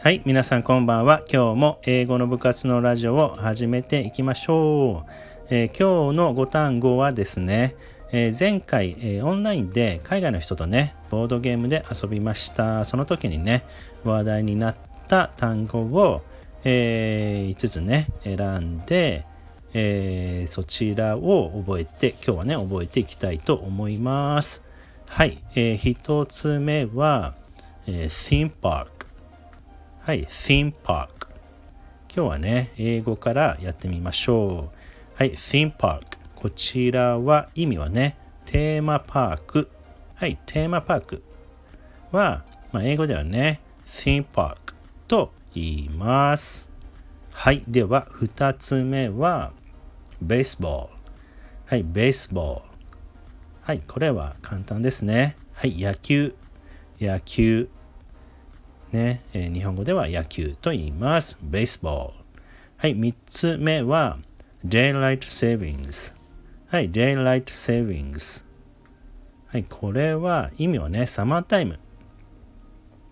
はい、皆さんこんばんは。今日も英語の部活のラジオを始めていきましょう。えー、今日の5単語はですね、えー、前回、えー、オンラインで海外の人とね、ボードゲームで遊びました。その時にね、話題になった単語を、え、5つね、選んで、え、そちらを覚えて、今日はね、覚えていきたいと思います。はい、え、1つ目は、えー、theme park。はい、theme park。今日はね、英語からやってみましょう。はい、theme park。こちらは意味はね、テーマパーク。はい、テーマパークは、まあ、英語ではね、theme park と言います。はい、では2つ目は、ベースボール。はい、ベースボール。はい、これは簡単ですね。はい、野球。野球。ね、えー、日本語では野球と言います。ベースボール。はい、3つ目は、daylight savings。はい、daylight savings。はい、これは意味はね、サマータイム。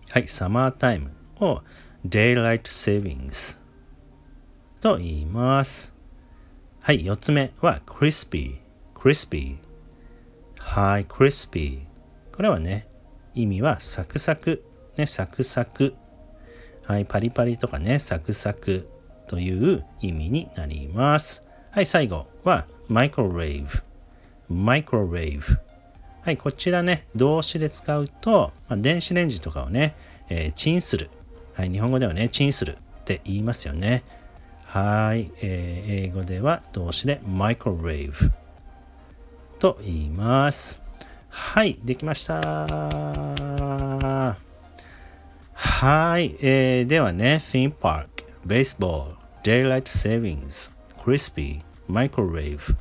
はい、サマータイムを daylight savings と言います。はい、4つ目は crispy。crispy。はい、crispy。これはね、意味はサクサク。ね、サクサク。はい、パリパリとかね、サクサクという意味になります。はい、最後はマイクロウェーブ。マイクロウェーブ。はい、こちらね、動詞で使うと、まあ、電子レンジとかをね、えー、チンする。はい、日本語ではね、チンするって言いますよね。はい、えー、英語では動詞でマイクロウェーブと言います。はい、できました。はい、えー、ではね、theme park、baseball、daylight savings、crispy、マイクロウェーブ。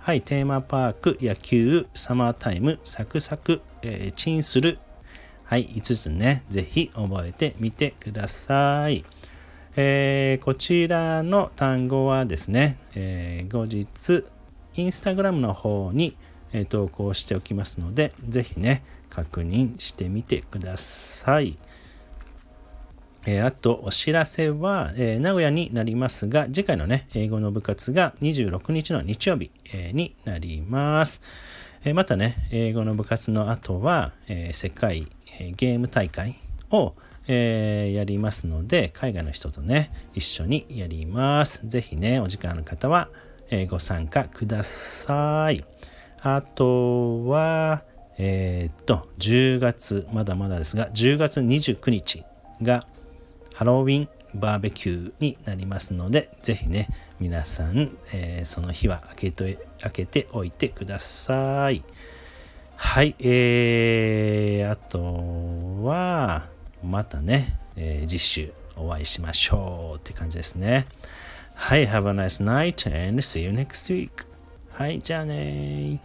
はい、テーマパーク、野球、サマータイム、サクサク、えー、チンする。はい、5つね、ぜひ覚えてみてください。えー、こちらの単語はですね、えー、後日、インスタグラムの方に、えー、投稿しておきますので、ぜひね、確認してみてください。えー、あと、お知らせは、えー、名古屋になりますが、次回のね、英語の部活が26日の日曜日、えー、になります。えまたね、英語の部活の後は、え世界、えゲーム大会を、えやりますので、海外の人とね、一緒にやります。ぜひね、お時間の方は、えご参加ください。あとは、えっと、10月、まだまだですが、10月29日が、ハロウィンバーベキューになりますので、ぜひね、皆さん、えー、その日は開けと開けておいてください。はい、えー、あとは、またね、えー、実習お会いしましょうって感じですね。はい、have a nice night and see you next week. はい、じゃあね